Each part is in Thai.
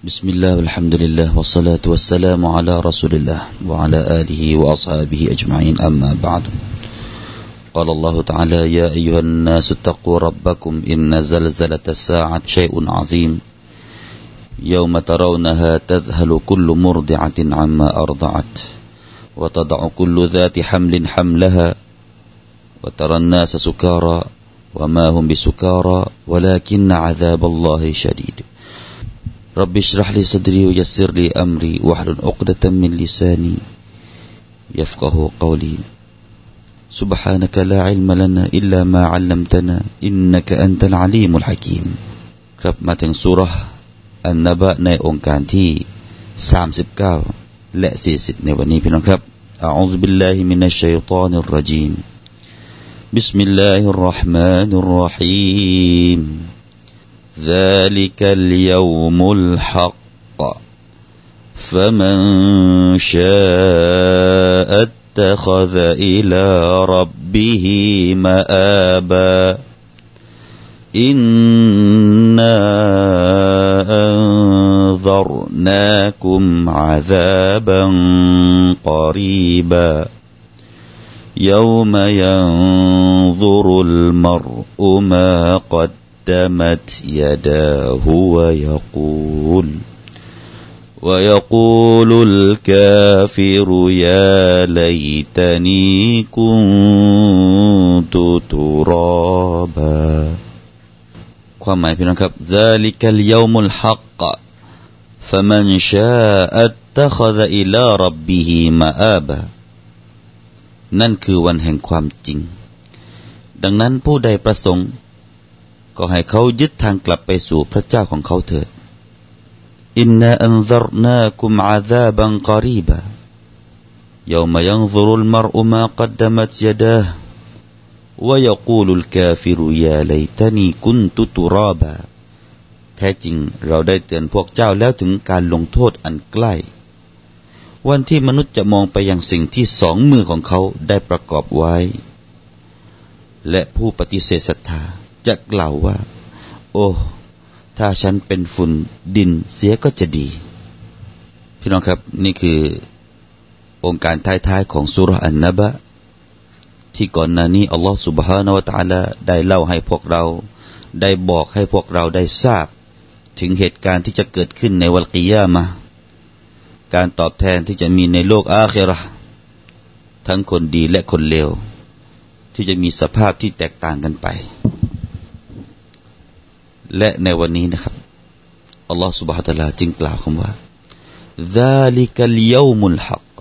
بسم الله والحمد لله والصلاة والسلام على رسول الله وعلى آله وأصحابه أجمعين. أما بعد قال الله تعالى يا أيها الناس اتقوا ربكم إن زلزلة الساعة شيء عظيم يوم ترونها تذهل كل مرضعة عما أرضعت وتضع كل ذات حمل حملها وترى الناس سكارى وما هم بسكارى ولكن عذاب الله شديد. رب اشرح لي صدري ويسر لي أمري واحلل عقدة من لساني يفقه قولي سبحانك لا علم لنا إلا ما علمتنا إنك أنت العليم الحكيم ครับมาถึงสุรห์อันนบะในองค์การที่ 39 และ 40 ในวันนี้พี่น้องครับ أعوذ بالله من الشيطان الرجيم بسم الله الرحمن الرحيم ذلك اليوم الحق فمن شاء اتخذ إلى ربه مآبا إنا أنذرناكم عذابا قريبا يوم ينظر المرء ما قدمت يداه ويقول ويقول الكافر يا ليتني كنت ترابا ความหมายพี่น้องครับ ذلك اليوم الحق فمن شاء اتخذ إلى ربه مآبا นั่นคือวันแห่งความจริง ดังนั้นผู้ใดประสงค์ ก็ให้เขายึดทางกลับไปสู่พระเจ้าของเขาเถิด อินนาอันซรนาคุมอาซาบังกอรีบะ يوم ينظر المرء ما قدمت يداه ويقول الكافر يا ليتني كنت ترابا แท้จริงเราได้เตือนพวกเจ้าแล้วถึงการลงโทษอันใกล้ วันที่มนุษย์จะมองไปยังสิ่งที่สองมือของเขาได้ประกอบไว้ และผู้ปฏิเสธศรัทธา จะกล่าวว่า โอ้ ถ้าฉันเป็นฝุ่นดินเสียก็จะดี พี่น้องครับนี่คือองค์การท้ายๆของสุรอันนบะ ที่ก่อนหน้านี้อัลลอฮฺ سبحانه และ تعالى ได้เล่าให้พวกเรา ได้บอกให้พวกเราได้ทราบ ถึงเหตุการณ์ที่จะเกิดขึ้นในวันกิยามะการตอบแทนที่จะมีในโลกอาเคราทั้งคนดีและคนเลว ที่จะมีสภาพที่แตกต่างกันไป และในวันนี้นะครับอัลลอฮฺ سبحانه และ تعالى จึงกล่าวคำว่า ذلك اليوم الحق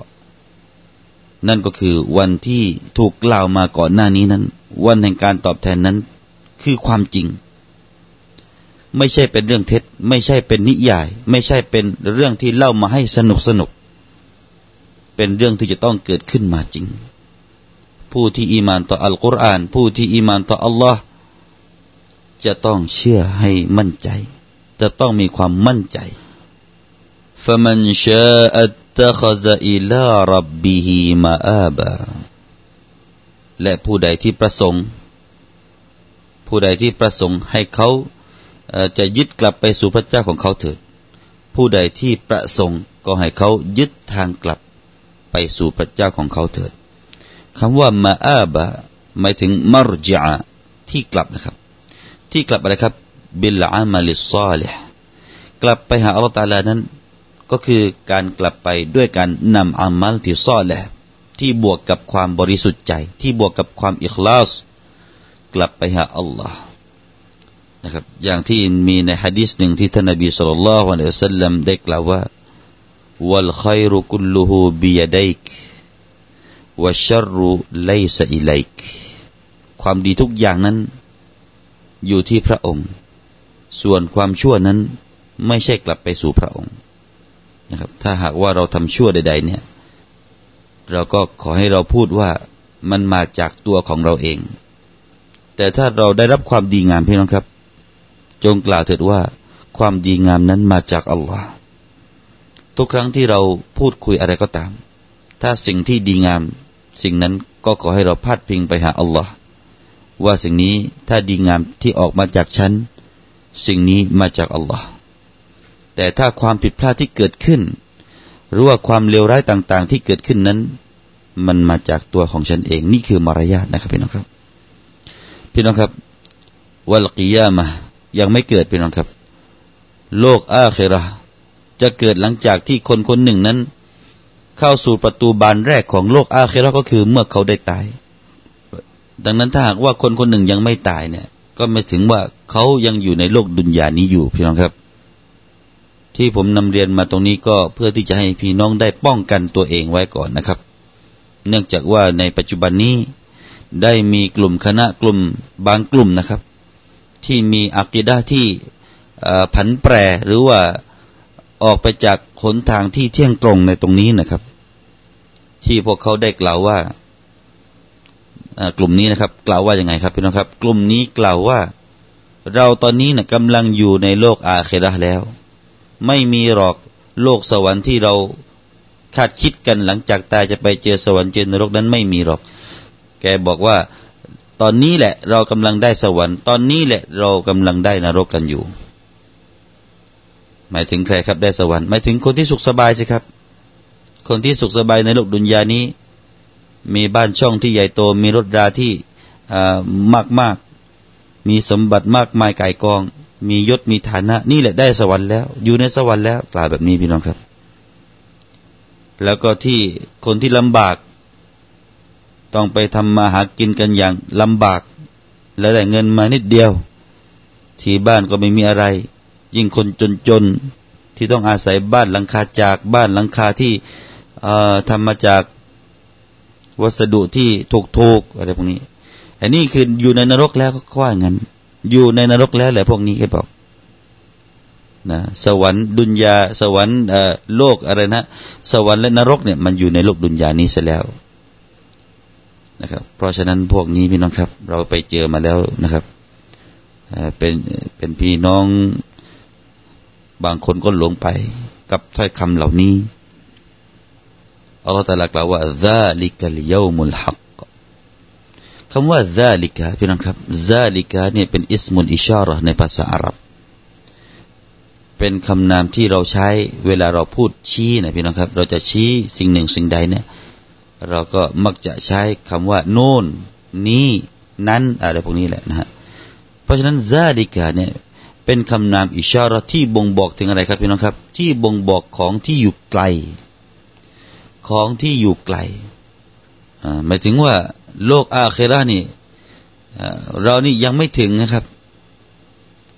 นั่นก็คือวันที่ถูกกล่าวมาก่อนหน้านี้นั้น วันแห่งการตอบแทนนั้น คือความจริง ไม่ใช่เป็นเรื่องเท็จ ไม่ใช่เป็นนิยาย ไม่ใช่เป็นเรื่องที่เล่ามาให้สนุกสนุก เป็นเรื่องที่จะต้องเกิดขึ้นมาจริง ผู้ที่อีมานต่ออัลกุรอาน ผู้ที่อีมานต่ออัลลอฮ์ จะต้องเชื่อให้มั่นใจ จะต้องมีความมั่นใจ فمن شاء اتخذ إلى ربه مآبا และผู้ใดที่ประสงค์ ผู้ใดที่ประสงค์ให้เขาจะยึดกลับไปสู่พระเจ้าของเขาเถิด ผู้ใดที่ประสงค์ก็ให้เขายึดทางกลับไปสู่พระเจ้าของเขาเถิดคำว่ามาอาบะหมายถึงมารจาที่กลับนะครับ ที่กลับอะไรครับบิลอามัลิซาลิฮกลับไปหาอัลลอฮฺตาลานั้น ก็คือการกลับไปด้วยการนำอามัลที่ซ่อแหละที่บวกกับความบริสุทธิ์ใจ ที่บวกกับความอิคลาส กลับไปหาอัลลอฮ์นะครับ อย่างที่มีในฮะดีษหนึ่งที่ท่านนบีสุลต่านละฮ์วะลัยฮิสัลลัมได้กล่าวว่าวัลขัยรุกุลลุฮูบิยดัยกวัชรุไลซอิไลกความดีทุกอย่างนั้น อยู่ที่พระองค์ ส่วนความชั่วนั้นไม่ใช่กลับไปสู่พระองค์นะครับ ถ้าหากว่าเราทำชั่วใด ๆ เนี่ย เราก็ขอให้เราพูดว่ามันมาจากตัวของเราเอง แต่ถ้าเราได้รับความดีงามพี่น้องครับ จงกล่าวเถิดว่าความดีงามนั้นมาจากอัลลอฮ์ทุกครั้งที่เราพูดคุยอะไรก็ตาม ถ้าสิ่งที่ดีงาม สิ่งนั้นก็ขอให้เราพาดพิงไปหาอัลลอฮ์ ว่าสิ่งนี้ถ้าดีงามที่ออกมาจากฉัน สิ่งนี้มาจากอัลลอฮ์แต่ถ้าความผิดพลาดที่เกิดขึ้น หรือว่าความเลวร้ายต่าง ๆ ที่เกิดขึ้นนั้น มันมาจากตัวของฉันเอง นี่คือมารยาทนะครับพี่น้องครับ พี่น้องครับวัลกิยามะยังไม่เกิดพี่น้องครับ โลกอาเคระจะเกิดหลังจากที่คนคนหนึ่งนั้น เข้าสู่ประตูบานแรกของโลกอาเคระก็คือเมื่อเขาได้ตาย ดังนั้นถ้าหากว่าคนคนหนึ่งยังไม่ตายเนี่ย ก็ไม่ถึงว่าเขายังอยู่ในโลกดุนยานี้อยู่พี่น้องครับ ที่ผมนำเรียนมาตรงนี้ก็เพื่อที่จะให้พี่น้องได้ป้องกันตัวเองไว้ก่อนนะครับ เนื่องจากว่าในปัจจุบันนี้ได้มีกลุ่มคณะกลุ่มบางกลุ่มนะครับ ที่มีอักิดาที่ผันแปรหรือว่าออกไปจากขนทางที่เที่ยงตรงในตรงนี้นะครับ ที่พวกเขาได้กล่าวว่า กลุ่มนี้นะครับ กล่าวว่ายังไงครับพี่น้องครับ กลุ่มนี้กล่าวว่า เราตอนนี้นะกำลังอยู่ในโลกอาเคระแล้ว ไม่มีหรอกโลกสวรรค์ที่เราคาดคิดกันหลังจากตายจะไปเจอสวรรค์เจอนรกนั้นไม่มีหรอก แกบอกว่า ตอนนี้แหละเรากำลังได้สวรรค์ ตอนนี้แหละเรากำลังได้นรกกันอยู่ หมายถึงใครครับได้สวรรค์หมายถึงคนที่สุขสบายสิครับ คนที่สุขสบายในโลกดุนยานี้ มีบ้านช่องที่ใหญ่โต มีรถราที่มากมากมีสมบัติมากมายไก่กอง มียศมีฐานะ นี่แหละได้สวรรค์แล้ว อยู่ในสวรรค์แล้วกล่าวแบบนี้พี่น้องครับ แล้วก็ที่คนที่ลำบาก ต้องไปทำมาหากินกันอย่างลำบาก แล้วได้เงินมานิดเดียว ที่บ้านก็ไม่มีอะไร ยิ่งคนจนๆที่ต้องอาศัยบ้านหลังคาจากบ้านหลังคาที่ทำมาจาก วัสดุที่ถูกๆอะไรพวกนี้ อันนี้คืออยู่ในนรกแล้วก็ว่างั้น อยู่ในนรกแล้วแหละพวกนี้แค่บอกนะสวรรค์ดุนยา สวรรค์โลกอะไรนะ สวรรค์และนรกเนี่ยมันอยู่ในโลกดุนยานี้เสียแล้วนะครับ เพราะฉะนั้นพวกนี้พี่น้องครับ เราไปเจอมาแล้วนะครับเป็นเป็นพี่น้องบางคนก็หลงไปกับถ้อยคำเหล่านี้ อัลลอฮฺตะลากล่าวว่าซาลิกัลยามุลฮักคำว่าซาลิกะพี่น้องครับซาลิกะเนี่ยเป็นอิสมุลอิชาระในภาษาอาหรับ เป็นคำนามที่เราใช้เวลาเราพูดชี้นะพี่น้องครับ เราจะชี้สิ่งหนึ่งสิ่งใดเนี่ย เราก็มักจะใช้คำว่าโน่น นี้นั้นอะไรพวกนี้แหละนะฮะเพราะฉะนั้นซาลิกะเนี่ยเป็นคำนามอิชาระที่บ่งบอกถึงอะไรครับพี่น้องครับ ที่บ่งบอกของที่อยู่ไกล ของที่อยู่ไกลหมายถึงว่าโลกอาเครานี่เรานี่ยังไม่ถึงนะครับ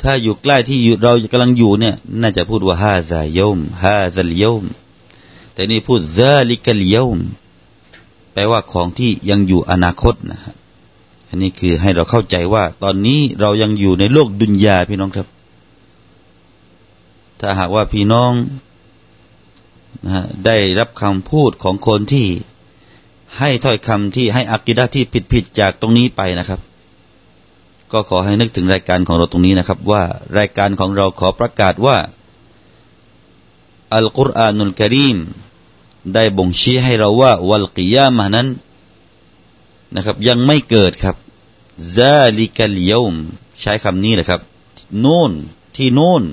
ถ้าอยู่ใกล้ที่อยู่เรากำลังอยู่เนี่ย น่าจะพูดว่าฮาซายมฮาซัลยมแต่นี่พูดซาลิกลยมแปลว่าของที่ยังอยู่อนาคตนะฮะอันนี้คือให้เราเข้าใจว่า ตอนนี้เรายังอยู่ในโลกดุนยาพี่น้องครับ ถ้าหากว่าพี่น้อง นะได้รับคำพูดของคนที่ให้ถ้อยคำที่ให้อักิดะที่ผิดๆจากตรงนี้ไปนะครับ ก็ขอให้นึกถึงรายการของเราตรงนี้นะครับ ว่ารายการของเราขอประกาศว่าอัลกุรอานุลกิริมได้บ่งชี้ให้เราว่า วัลกิยามะนั้นนะครับ ยังไม่เกิดครับซาลิกัลยมใช้คำนี้แหละครับโน่นที่โน่น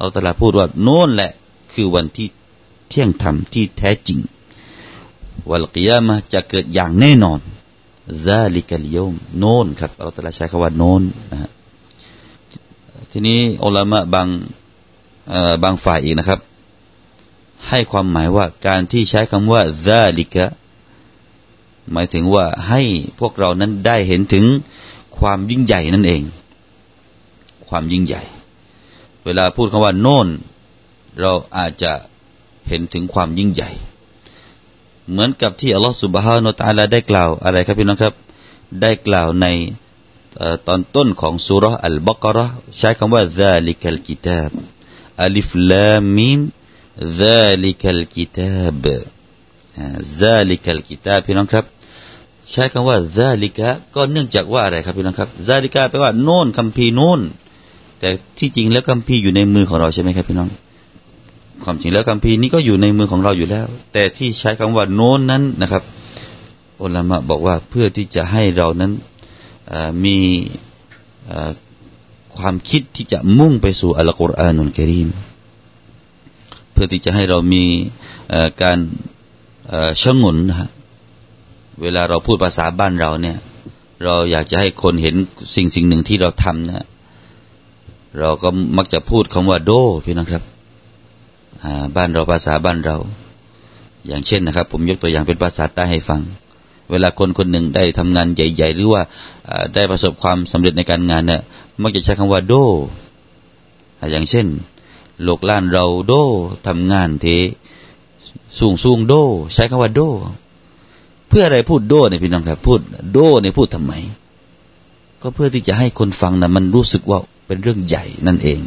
อัลตลาพูดว่าโน่นแหละ คือวันที่ เที่ยงธรรมที่แท้จริง วันกิยามะจะเกิดอย่างแน่นอนซาลิกัลยมโนนครับอัลตลาใช้คำว่าโนนนะฮะทีนี้อัลามะบางบางฝ่ายอีกนะครับ ให้ความหมายว่าการที่ใช้คำว่าซาลิกะหมายถึงว่าให้พวกเรานั้นได้เห็นถึงความยิ่งใหญ่นั่นเอง ความยิ่งใหญ่ เวลาพูดคำว่าโน่น เราอาจจะ เห็นถึงความยิ่งใหญ่ เหมือนกับที่อัลลอฮฺสุบฮานาตาลาได้กล่าวอะไรครับพี่น้องครับ ได้กล่าวในตอนต้นของสุรอัลบักระใช้คำว่า ذلك الكتاب อัลิฟลามิม ذلك الكتاب ذلك الكتاب พี่น้องครับ ใช้คำว่า ذلك ก็เนื่องจากว่าอะไรครับพี่น้องครับ ذلك แปลว่าโน่นคำพีโน่นแต่ที่จริงแล้วคัมภีร์อยู่ในมือของเราใช่ไหมครับพี่น้อง ความจริงแล้วคัมภีนี้ก็อยู่ในมือของเราอยู่แล้ว แต่ที่ใช้คำว่าโน้นนั้นนะครับอัลามะบอกว่าเพื่อที่จะให้เรานั้นมีความคิดที่จะมุ่งไปสู่อัลกุรอานุลกิริมเพื่อที่จะให้เรามีการชงนนะฮะเวลาเราพูดภาษาบ้านเราเนี่ย เราอยากจะให้คนเห็นสิ่งสิ่งหนึ่งที่เราทำนะ เราก็มักจะพูดคำว่าโดพี่น้องครับ บ้านเราภาษาบ้านเรา อย่างเช่นนะครับ ผมยกตัวอย่างเป็นภาษาใต้ให้ฟัง เวลาคนคนหนึ่งได้ทำงานใหญ่ ๆ หรือว่าได้ประสบความสำเร็จในการงานเนี่ยมักจะใช้คำว่า โดอย่างเช่นโลกล้านเราโดทำงานเทสูงสูงโด ใช้คำว่าโด เพื่ออะไรพูดโดเนี่ยพี่น้องครับพูดโดเนี่ยพูดทำไม ก็เพื่อที่จะให้คนฟังนะมันรู้สึกว่าเป็นเรื่องใหญ่นั่นเอง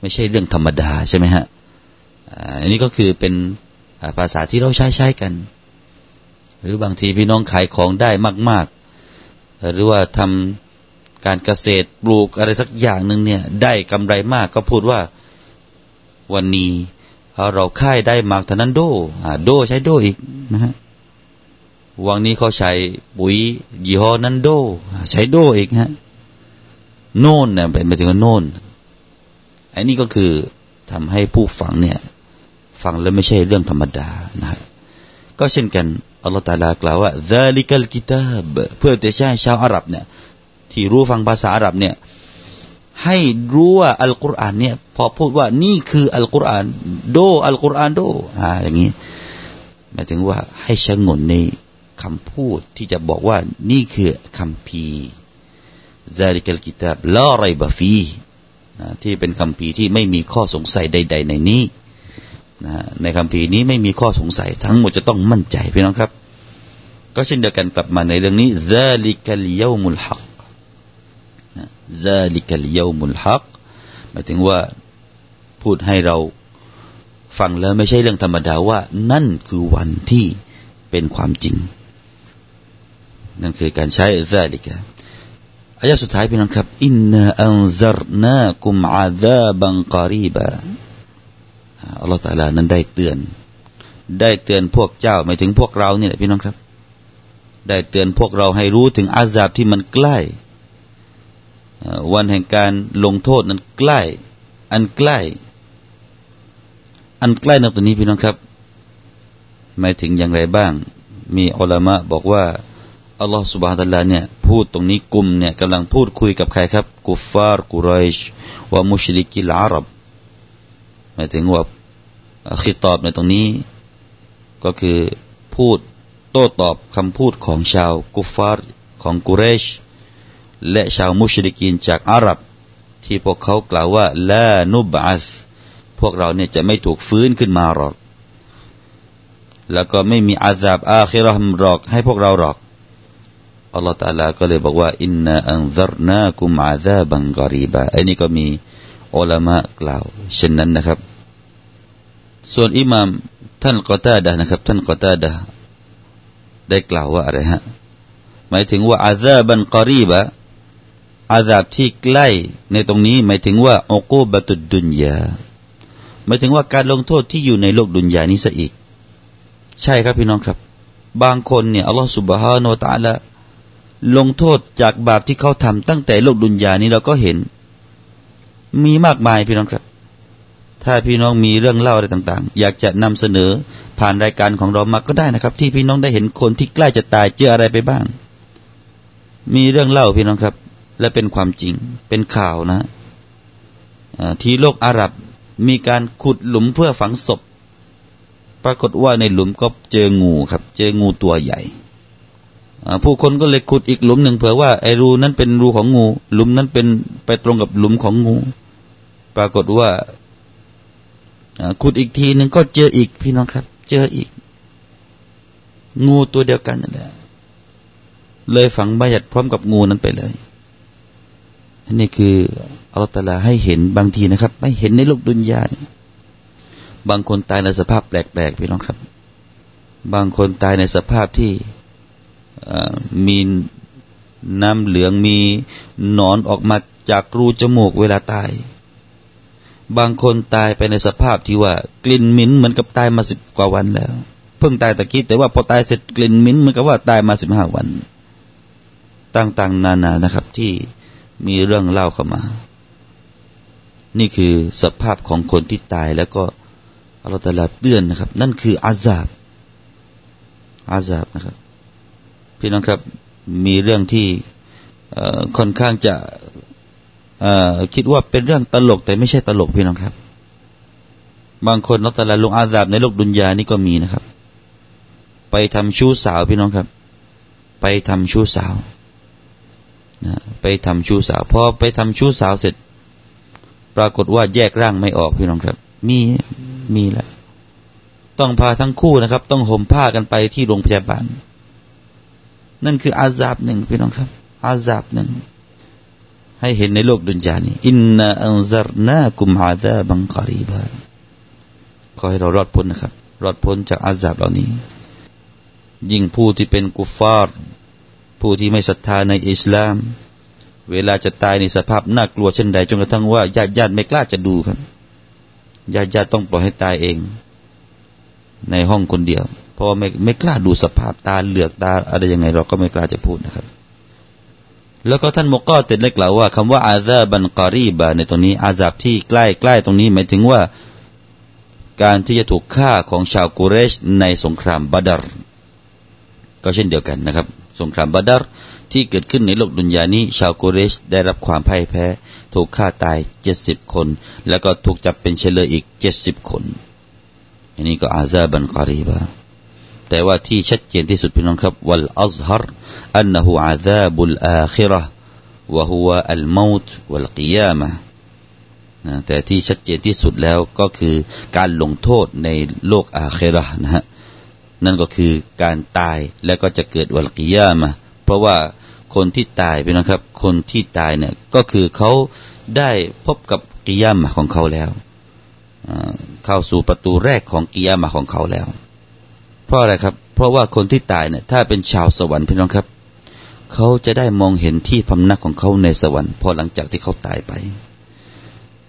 ไม่ใช่เรื่องธรรมดาใช่ไหมฮะ อันนี้ก็คือเป็นภาษาที่เราใช้ใช้กัน หรือบางทีพี่น้องขายของได้มาก ๆ หรือว่าทำการเกษตรปลูกอะไรสักอย่างหนึ่งเนี่ย ได้กำไรมากก็พูดว่าวันนี้เราค่ายได้มากเท่านั้นโดโดใช้โดอีกนะฮะวันนี้เขาใช้ปุ๋ยยี่ห้อนั้นโดใช้โดอีกฮะโน่นเนี่ยเป็นไปถึงโน่นอันนี้ก็คือทำให้ผู้ฟังเนี่ย ฟังแล้วไม่ใช่เรื่องธรรมดานะก็เช่นกันอัลลอฮฺตาลากล่าวว่าซาลิกัลกิตาบเพื่อจะใช้ชาวอาหรับเนี่ย ที่รู้ฟังภาษาอาหรับเนี่ย ให้รู้ว่าอัลกุรอานเนี่ย พอพูดว่านี่คืออัลกุรอาน โดอัลกุรอานโดอ่าอย่างนี้หมายถึงว่าให้ชะงนในคำพูดที่จะบอกว่านี่คือคำพีซาลิกัลกิตาบลอไรบะฟีที่เป็นคำพีที่ไม่มีข้อสงสัยใด ๆ ในนี้ นะในคำพีนี้ไม่มีข้อสงสัย ทั้งหมดจะต้องมั่นใจพี่น้องครับ ก็เช่นเดียวกันกลับมาในเรื่องนี้ซาลิกัลยามุลฮักซาลิกัลยามุลฮักหมายถึงว่าพูดให้เราฟังแล้วไม่ใช่เรื่องธรรมดาว่า นั่นคือวันที่เป็นความจริง นั่นคือการใช้ซาลิกะอายะสุดท้ายพี่น้องครับอินนาอันซรนาคุมอาซาบังกอรีบะ อัลลอฮฺตาลานั้นได้เตือน ได้เตือนพวกเจ้าหมายถึงพวกเราเนี่ยพี่น้องครับ ได้เตือนพวกเราให้รู้ถึงอาซาบที่มันใกล้ วันแห่งการลงโทษนั้นใกล้ อันใกล้ อันใกล้ในตัวนี้พี่น้องครับ หมายถึงอย่างไรบ้าง มีอุลามาอ์บอกว่าอัลลอฮฺสุบฮฺตะลาเนี่ยพูดตรงนี้กลุ่มเนี่ยกำลังพูดคุยกับใครครับ กุฟฟาร์กุไรชว่ามุชลิกิลอาหรับหมายถึงว่า คิดตอบในตรงนี้ ก็คือพูดโต้ตอบคำพูดของชาว كفارของกุเรช และชาวมุชริกินจากอาหรับ ที่พวกเขากล่าวว่าลานุบอัสพวกเราเนี่ยจะไม่ถูกฟื้นขึ้นมาหรอก แล้วก็ไม่มีอาซาบอาคิรอมหรอกให้พวกเราหรอกอัลลอฮฺตาลาก็เลยบอกว่าอินนาอันซรนากุมอาซาบังกอรีบะอันนี้ก็มีอัลามะกล่าวเช่นนั้นนะครับ ส่วนอิหมามท่านกอตาดะนะครับ ท่านกอตาดะได้กล่าวว่าอะไรฮะหมายถึงว่าอาซาบันกอรีบะอาซาบที่ใกล้ในตรงนี้ หมายถึงว่าโอโกบตุดดุนยาหมายถึงว่าการลงโทษที่อยู่ในโลกดุนยานี้ซะอีก ใช่ครับพี่น้องครับ บางคนเนี่ยอัลลอฮฺสุบฮานาตะละลงโทษจากบาปที่เขาทำตั้งแต่โลกดุนยานี้เราก็เห็น มีมากมายพี่น้องครับ ถ้าพี่น้องมีเรื่องเล่าอะไรต่าง ๆ อยากจะนำเสนอผ่านรายการของเรามาก็ได้นะครับ ที่พี่น้องได้เห็นคนที่ใกล้จะตายเจออะไรไปบ้าง มีเรื่องเล่าพี่น้องครับ และเป็นความจริงเป็นข่าวนะที่โลกอาหรับมีการขุดหลุมเพื่อฝังศพ ปรากฏว่าในหลุมก็เจองูครับ เจองูตัวใหญ่ผู้คนก็เลยขุดอีกหลุมหนึ่งเผื่อว่าไอ้รูนั้นเป็นรูของงู หลุมนั้นเป็นไปตรงกับหลุมของงู ปรากฏว่า ขุดอีกทีหนึ่งก็เจออีกพี่น้องครับ เจออีก งูตัวเดียวกันนั่นแหละเลยฝังบายัดพร้อมกับงูนั้นไปเลยอันนี้คืออัลลอฮฺตาลาให้เห็นบางทีนะครับ ไม่เห็นในโลกดุนยาบางคนตายในสภาพแปลกๆพี่น้องครับ บางคนตายในสภาพที่มีน้ำเหลืองมีหนอนออกมาจากรูจมูกเวลาตาย บางคนตายไปในสภาพที่ว่ากลิ่นหมิ่นเหมือนกับตายมาสิบกว่าวันแล้ว เพิ่งตายตะกี้แต่ว่าพอตายเสร็จกลิ่นหมิ่นเหมือนกับว่าตายมาสิบห้าวัน ต่างๆ นานานะครับ ที่มีเรื่องเล่าเข้ามา นี่คือสภาพของคนที่ตายแล้วก็อัลลอฮฺตลาเตือนนะครับ นั่นคืออาซาบอาซาบนะครับ พี่น้องครับมีเรื่องที่ค่อนข้างจะ คิดว่าเป็นเรื่องตลก แต่ไม่ใช่ตลกพี่น้องครับ บางคนนักตะลาลงอาซาบในโลกดุนยานี่ก็มีนะครับ ไปทำชู้สาวพี่น้องครับ ไปทำชู้สาวนะไปทำชู้สาวพอไปทำชู้สาวเสร็จ ปรากฏว่าแยกร่างไม่ออกพี่น้องครับ มีมีแล้วต้องพาทั้งคู่นะครับ ต้องห่มผ้ากันไปที่โรงพยาบาล นั่นคืออาซาบหนึ่งพี่น้องครับ อาซาบหนึ่ง ให้เห็นในโลกดุนยานี้อินนาอันซารนากุมอาซาบังกอรีบาขอให้เรารอดพ้นนะครับ รอดพ้นจากอาซาบเหล่านี้ ยิ่งผู้ที่เป็นกุฟาร์ผู้ที่ไม่ศรัทธาในอิสลาม เวลาจะตายในสภาพน่ากลัวเช่นใดจนกระทั่งว่าญาติญาติไม่กล้าจะดูครับญาติญาติต้องปล่อยให้ตายเอง ในห้องคนเดียว เพราะไม่ไม่กล้าดูสภาพตาเหลือกตาอะไรยังไง เราก็ไม่กล้าจะพูดนะครับ แล้วก็ท่านมกก็เต็ดได้กล่าวว่าคำว่าعذابا قريباในตรงนี้ عذاب ที่ใกล้ใกล้ตรงนี้หมายถึงว่า การที่จะถูกฆ่าของชาวกุเรชในสงครามบาดาร์ก็เช่นเดียวกันนะครับ สงครามบาดาร์ที่เกิดขึ้นในโลก دنيا นี้ ชาวกุเรชได้รับความพ่ายแพ้ ถูกฆ่าตายเจ็ดสิบคน แล้วก็ถูกจับเป็นเชลยอีกเจ็ดสิบคน อันนี้ก็อาซาบันกอรีบา แต่ว่าที่ชัดเจนที่สุดพี่น้องครับวัลอัซฮรอันนหูอาซาบุลอาคิระวะฮุวะอัลมตวัลกิยามะแต่ที่ชัดเจนที่สุดแล้วก็คือการลงโทษในโลกอาเคระนะฮะนั่นก็คือการตายแล้วก็จะเกิดวัลกิยามาเพราะว่าคนที่ตายไปนะครับ คนที่ตายเนี่ยก็คือเขาได้พบกับกิยามาของเขาแล้วเข้าสู่ประตูแรกของกิยามาของเขาแล้ว เพราะอะไรครับ เพราะว่าคนที่ตายเนี่ยถ้าเป็นชาวสวรรค์พี่น้องครับ เขาจะได้มองเห็นที่พำนักของเขาในสวรรค์พอหลังจากที่เขาตายไป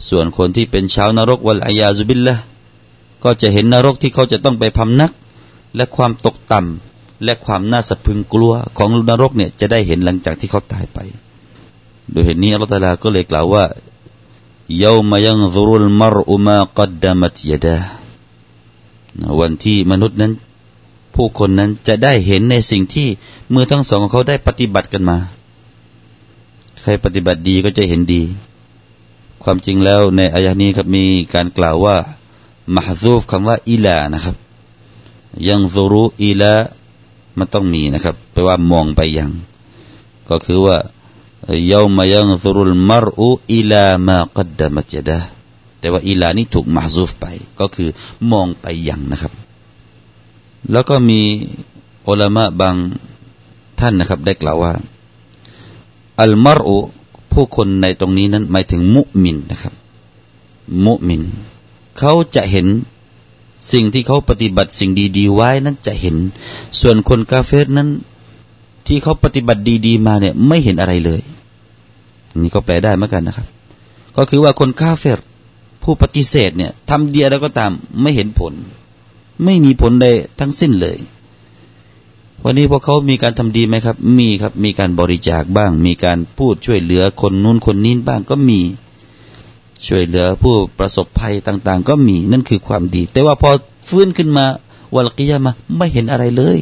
ส่วนคนที่เป็นชาวนรกวัลอายาซุบิลละก็จะเห็นนรกที่เขาจะต้องไปพำนัก และความตกต่ำและความน่าสะพึงกลัวของนรกเนี่ยจะได้เห็นหลังจากที่เขาตายไป โดยเหตุนี้อัลลอฮฺก็เลยกล่าวว่าเยามยังซุรุลมรอุมากัดดามัตยดาวันที่มนุษย์นั้น ผู้คนนั้นจะได้เห็นในสิ่งที่มือทั้งสองของเขาได้ปฏิบัติกันมา ใครปฏิบัติดีก็จะเห็นดี ความจริงแล้วในอายะนี้ครับมีการกล่าวว่ามหซูฟคำว่าอิลานะครับ ยังซูรุอีละมันต้องมีนะครับแปลว่ามองไปยัง ก็คือว่าเยามายังซูรุลมารอูอีลามากัดดมัจดะแต่ว่าอีลานี่ถูกมาซูฟไป ก็คือมองไปยังนะครับ แล้วก็มีอุลมะบางท่านนะครับ ได้กล่าวว่า อัลมารอูผู้คนในตรงนี้นั้น หมายถึงมุมินนะครับ มุมิน เขาจะเห็นสิ่งที่เขาปฏิบัติสิ่งดีๆไว้นั้นจะเห็น ส่วนคนกาเฟรนั้น ที่เขาปฏิบัติดีๆมาเนี่ย ไม่เห็นอะไรเลย นี่ก็แปลได้เหมือนกันนะครับ ก็คือว่าคนกาเฟรผู้ปฏิเสธเนี่ยทำเดียอะไรก็ตามไม่เห็นผล ไม่มีผลใดทั้งสิ้นเลย วันนี้พวกเขามีการทำดีไหมครับ มีครับ มีการบริจาคบ้าง มีการพูดช่วยเหลือคนนู้นคนนี้บ้างก็มี ช่วยเหลือผู้ประสบภัยต่าง ๆ ก็มี นั่นคือความดี แต่ว่าพอฟื้นขึ้นมาวัลกิยามาไม่เห็นอะไรเลย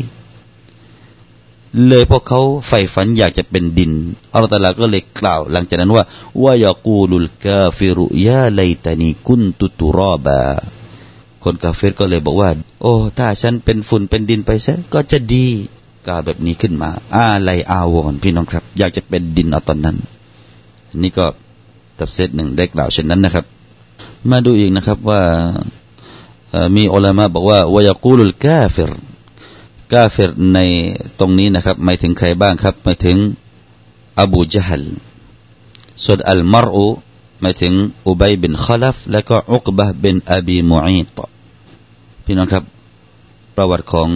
เลยพวกเขาใฝ่ฝันอยากจะเป็นดินอัลตาลาก็เลยกล่าว หลังจากนั้นว่าว่ายากูลุลกาฟิรุยาไลตานีกุนตุตุรอบา คนกาเฟรก็เลยบอกว่า โอ้ ถ้าฉันเป็นฝุ่นเป็นดินไปซะก็จะดีกาแบบนี้ขึ้นมาอาไลอาวอนพี่น้องครับ อยากจะเป็นดินเอาตอนนั้น นี่ก็ตับเซตหนึ่งได้กล่าวเช่นนั้นนะครับ มาดูอีกนะครับว่ามีอัลามะบอกว่าวายกูลุลกาเฟรกาเฟรในตรงนี้นะครับหมายถึงใครบ้างครับหมายถึงอบูจฮัลส่วนอัลมารอูหมายถึงอุบัยบินขลัฟและก็อุกบะบินอบีมูอีต พี่น้องครับ ประวัติของ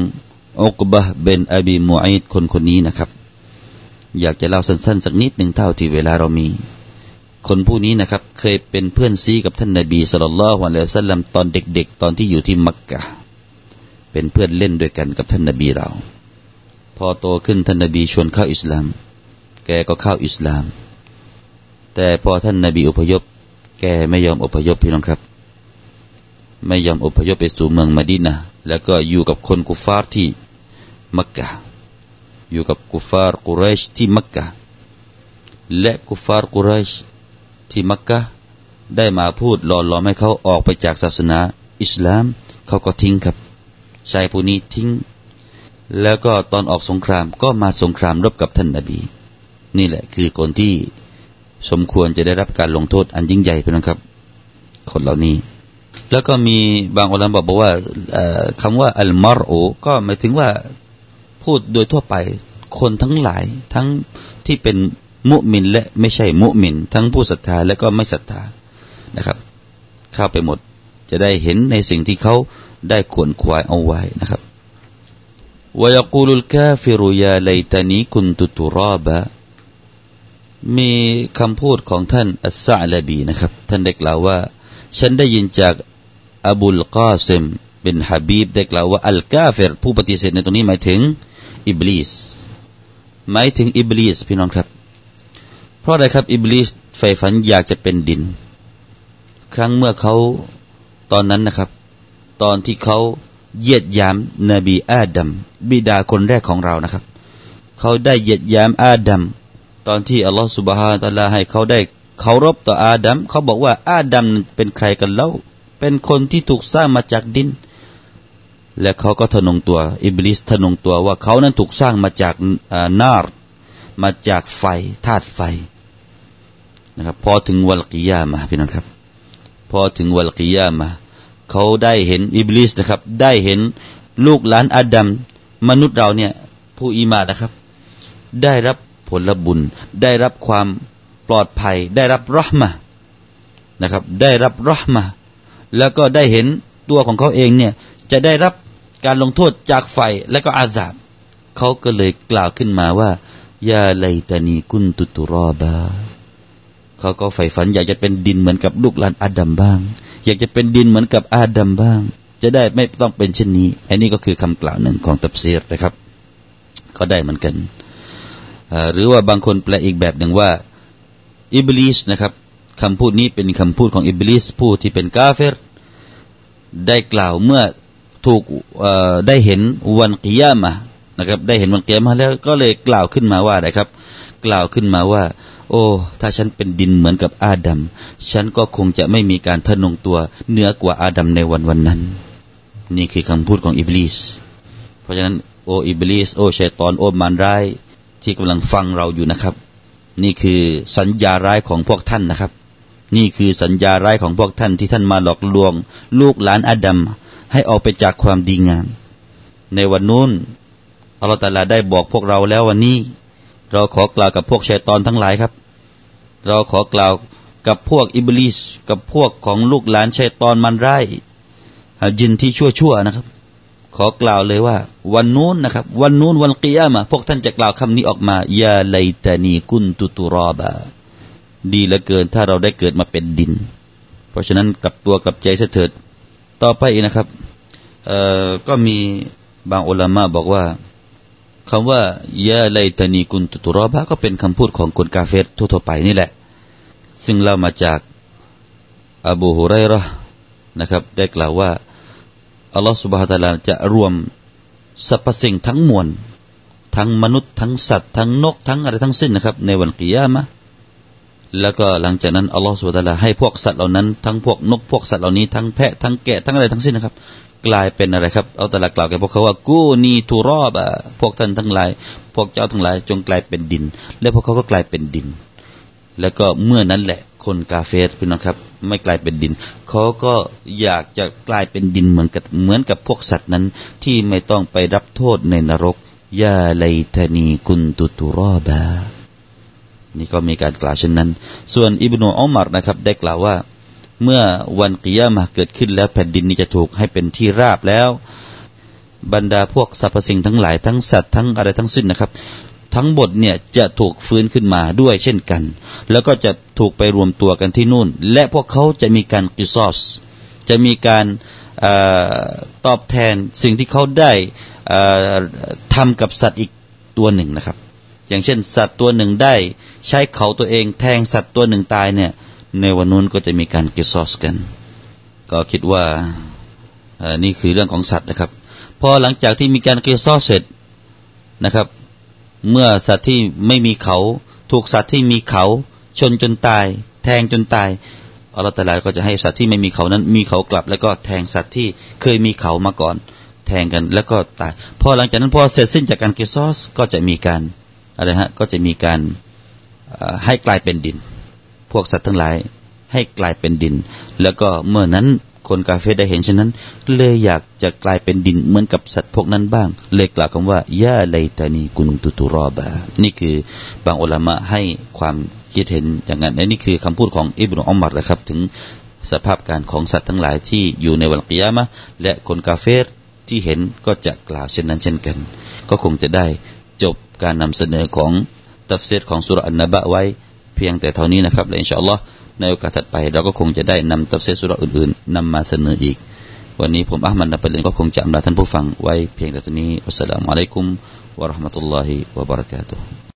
อุกบะเบนอบีมูอีตคนคนนี้นะครับ อยากจะเล่าสั้นๆสักนิดหนึ่งเท่าที่เวลาเรามี คนผู้นี้นะครับ เคยเป็นเพื่อนซีกับท่านนบีสุลต่านละฮ์วันเลสัลลัมตอนเด็ก ๆ ตอนที่อยู่ที่มักกะเป็นเพื่อนเล่นด้วยกันกับท่านนบีเรา พอโตขึ้นท่านนบีชวนเข้าอิสลาม แกก็เข้าอิสลาม แต่พอท่านนบีอพยพ แกไม่ยอมอพยพพี่น้องครับ ไม่ยอมอพยพไปสู่เมืองมดินะแล้วก็อยู่กับคนกุฟาร์ที่มักกะอยู่กับกุฟาร์กุเรชที่มักกะและกุฟาร์กุเรชที่มักกะได้มาพูดหล่อหลอมให้เขาออกไปจากศาสนา อิสลามเขาก็ทิ้งครับชายผู้นี้ทิ้ง แล้วก็ตอนออกสงครามก็มาสงครามรบกับท่านนบี นี่แหละคือคนที่สมควรจะได้รับการลงโทษอันยิ่งใหญ่เพื่อนครับ คนเหล่านี้ แล้วก็มีบางอุลามะบอกว่าคำว่าอัลมารโอก็หมายถึงว่าพูดโดยทั่วไปคนทั้งหลายทั้งที่เป็นมุมินและไม่ใช่มุมิน ทั้งผู้ศรัทธาและก็ไม่ศรัทธานะครับ เข้าไปหมดจะได้เห็นในสิ่งที่เขาได้ขวนขวายเอาไว้นะครับ ويقول الكافر يا ليتني كنت ترابا มีคำพูดของท่านอัสซาลบีนะครับ ท่านได้กล่าวว่า ฉันได้ยินจากอบุลกาซิมเป็น حبيبได้กล่าวว่าالكافر ผู้ปฏิเสธในตรงนี้หมายถึงอิบลิสหมายถึงอิบลิสพี่น้องครับ เพราะอะไรครับอิบลิสใฝ่ฝันอยากจะเป็นดิน ครั้งเมื่อเขาตอนนั้นนะครับ ตอนที่เขาเยียดยามนบีอาดัมบิดาคนแรกของเรานะครับ เขาได้เยียดยามอาดัมตอนที่อัลลอฮฺสุบฮานตะลาให้เขาได้ เคารพต่ออาดัมเขาบอกว่าอาดัมเป็นใครกันเล่า เป็นคนที่ถูกสร้างมาจากดิน และเขาก็ทนงตัว อิบลิสทนงตัวว่าเขานั้นถูกสร้างมาจากนาร์มาจากไฟธาตุไฟนะครับ พอถึงวัลกิยามาพี่น้องครับ พอถึงวัลกิยามาเขาได้เห็นอิบลิสนะครับ ได้เห็นลูกหลานอาดัมมนุษย์เราเนี่ย ผู้อีมานะครับ ได้รับผลบุญ ได้รับความ ปลอดภัย ได้รับรหมะนะครับ ได้รับรหมะแล้วก็ได้เห็นตัวของเขาเองเนี่ย จะได้รับการลงโทษจากไฟและก็อาซาบเขาก็เลยกล่าวขึ้นมาว่ายาไลตานีกุนตุตุรอบาเขาก็ใฝ่ฝัน อยากจะเป็นดินเหมือนกับลูกหลานอาดัมบ้าง อยากจะเป็นดินเหมือนกับอาดัมบ้าง จะได้ไม่ต้องเป็นเช่นนี้ อันนี้ก็คือคำกล่าวหนึ่งของตับเซียรนะครับ ก็ได้เหมือนกัน หรือว่าบางคนแปลอีกแบบหนึ่งว่า อิบลิสนะครับคำพูดนี้เป็นคำพูดของอิบลิสผู้ที่เป็นกาเฟรได้กล่าวเมื่อถูกได้เห็นวันกิยามะนะครับ ได้เห็นวันกิยามะแล้วก็เลยกล่าวขึ้นมาว่าอะไรครับ กล่าวขึ้นมาว่า โอ้ ถ้าฉันเป็นดินเหมือนกับอาดัมฉันก็คงจะไม่มีการทะนงตัวเหนือกว่าอาดัมในวันวันนั้น นี่คือคำพูดของอิบลิสเพราะฉะนั้นโอ้อิบลิสโอชัยตอนโอ้มานร้ายที่กำลังฟังเราอยู่นะครับ นี่คือสัญญาร้ายของพวกท่านนะครับ นี่คือสัญญาร้ายของพวกท่านที่ท่านมาหลอกลวง ลูกหลานอาดัมให้ออกไปจากความดีงาม ในวันนู้นอัลลอฮฺตาลาได้บอกพวกเราแล้ววันนี้ เราขอกล่าวกับพวกชัยตอนทั้งหลายครับ เราขอกล่าวกับพวกอิบลิสกับพวกของลูกหลานชัยตอนมันไร้ยยินที่ชั่วๆนะครับ ขอกล่าวเลยว่า วันนู้นนะครับ วันนู้นวันกิยามะพวกท่านจะกล่าวคำนี้ออกมายาไลตานีกุนตุตุรอบาดีเหลือเกินถ้าเราได้เกิดมาเป็นดิน เพราะฉะนั้นกลับตัวกลับใจเสถิด ต่อไปนะครับเอ่อก็มีบางอุลามะบอกว่าคำว่ายาไลตานีกุนตุตุรอบาก็เป็นคำพูดของคนกาเฟตทั่วๆไปนี่แหละ ซึ่งเรามาจากอบูฮุไรระนะครับ ได้กล่าวว่า อัลลอฮฺสุบฮฺตะลาจะรวมสรรพสิ่งทั้งมวล ทั้งมนุษย์ทั้งสัตว์ทั้งนกทั้งอะไรทั้งสิ้นนะครับ ในวันกิยามะแล้วก็หลังจากนั้นอัลลอฮฺสุบฮฺตะลาให้พวกสัตว์เหล่านั้นทั้งพวกนกพวกสัตว์เหล่านี้ทั้งแพะทั้งแกะทั้งอะไรทั้งสิ้นนะครับ กลายเป็นอะไรครับเอาแต่ละกล่าวแก่พวกเขาว่ากูนีทูรอบะพวกท่านทั้งหลาย พวกเจ้าทั้งหลาย จงกลายเป็นดิน และพวกเขาก็กลายเป็นดิน แล้วก็เมื่อนั้นแหละคนกาเฟสพี่น้องครับ ไม่กลายเป็นดิน เขาก็อยากจะกลายเป็นดินเหมือนกับเหมือนกับพวกสัตว์นั้น ที่ไม่ต้องไปรับโทษในนรกยาไลทานีกุนตุตุรอบา นี่ก็มีการกล่าวเช่นนั้น ส่วนอิบนุอุมารนะครับ ได้กล่าวว่า เมื่อวันกิยามะเกิดขึ้นแล้วแผ่นดินนี้จะถูกให้เป็นที่ราบแล้ว บรรดาพวกสรรพสิ่งทั้งหลายทั้งสัตว์ทั้งอะไรทั้งสิ้นนะครับ ทั้งหมดเนี่ยจะถูกฟื้นขึ้นมาด้วยเช่นกัน แล้วก็จะถูกไปรวมตัวกันที่นู่น และพวกเขาจะมีการกิซอส จะมีการอตอบแทนสิ่งที่เขาได้ทำกับสัตว์อีกตัวหนึ่งนะครับ อย่างเช่น สัตว์ตัวหนึ่งได้ใช้เขาตัวเองแทงสัตว์ตัวหนึ่งตายเนี่ยในวันนู้นก็จะมีการกิซอสกัน ก็คิดว่านี่คือเรื่องของสัตว์นะครับ พอหลังจากที่มีการกลีซ้อเสร็จนะครับ เมื่อสัตว์ที่ไม่มีเขา ถูกสัตว์ที่มีเขา ชนจนตาย แทงจนตายอัลลอฮฺตะลาก็จะให้สัตว์ที่ไม่มีเขานั้น มีเขากลับ แล้วก็แทงสัตว์ที่เคยมีเขามาก่อน แทงกันแล้วก็ตายพอหลังจากนั้นพอเสร็จสิ้นจากการเกซอสก็จะมีการอะไรฮะก็จะมีการให้กลายเป็นดิน พวกสัตว์ทั้งหลายให้กลายเป็นดิน แล้วก็เมื่อนั้น คนกาเฟได้เห็นฉะนั้น เลยอยากจะกลายเป็นดินเหมือนกับสัตว์พวกนั้นบ้าง เลยกล่าวคำว่ายาไลตานีกุนตุตุรอบา นี่คือบางอุลามะให้ความคิดเห็นอย่างนั้นและนี่คือคำพูดของอิบนุอัมมัดนะครับ ถึงสภาพการของสัตว์ทั้งหลายที่อยู่ในวันกิยามะและคนกาเฟรที่เห็นก็จะกล่าวเช่นนั้นเช่นกัน ก็คงจะได้จบการนำเสนอของตัฟเซตของสุรอันนบะไว้ เพียงแต่เท่านี้นะครับและอินชาอัลลอฮ์ ในโอกาสถัดไป เราก็คงจะได้นำตับเซสุรอื่นๆนำมาเสนออีก วันนี้ผมอัลมัดนับเป็นก็คงจะอำลาท่านผู้ฟังไว้เพียงแต่ตอนนี้อัสสลามุอะลัยกุมวะราะห์มะตุลลอฮิวะบะเราะกาตุฮ์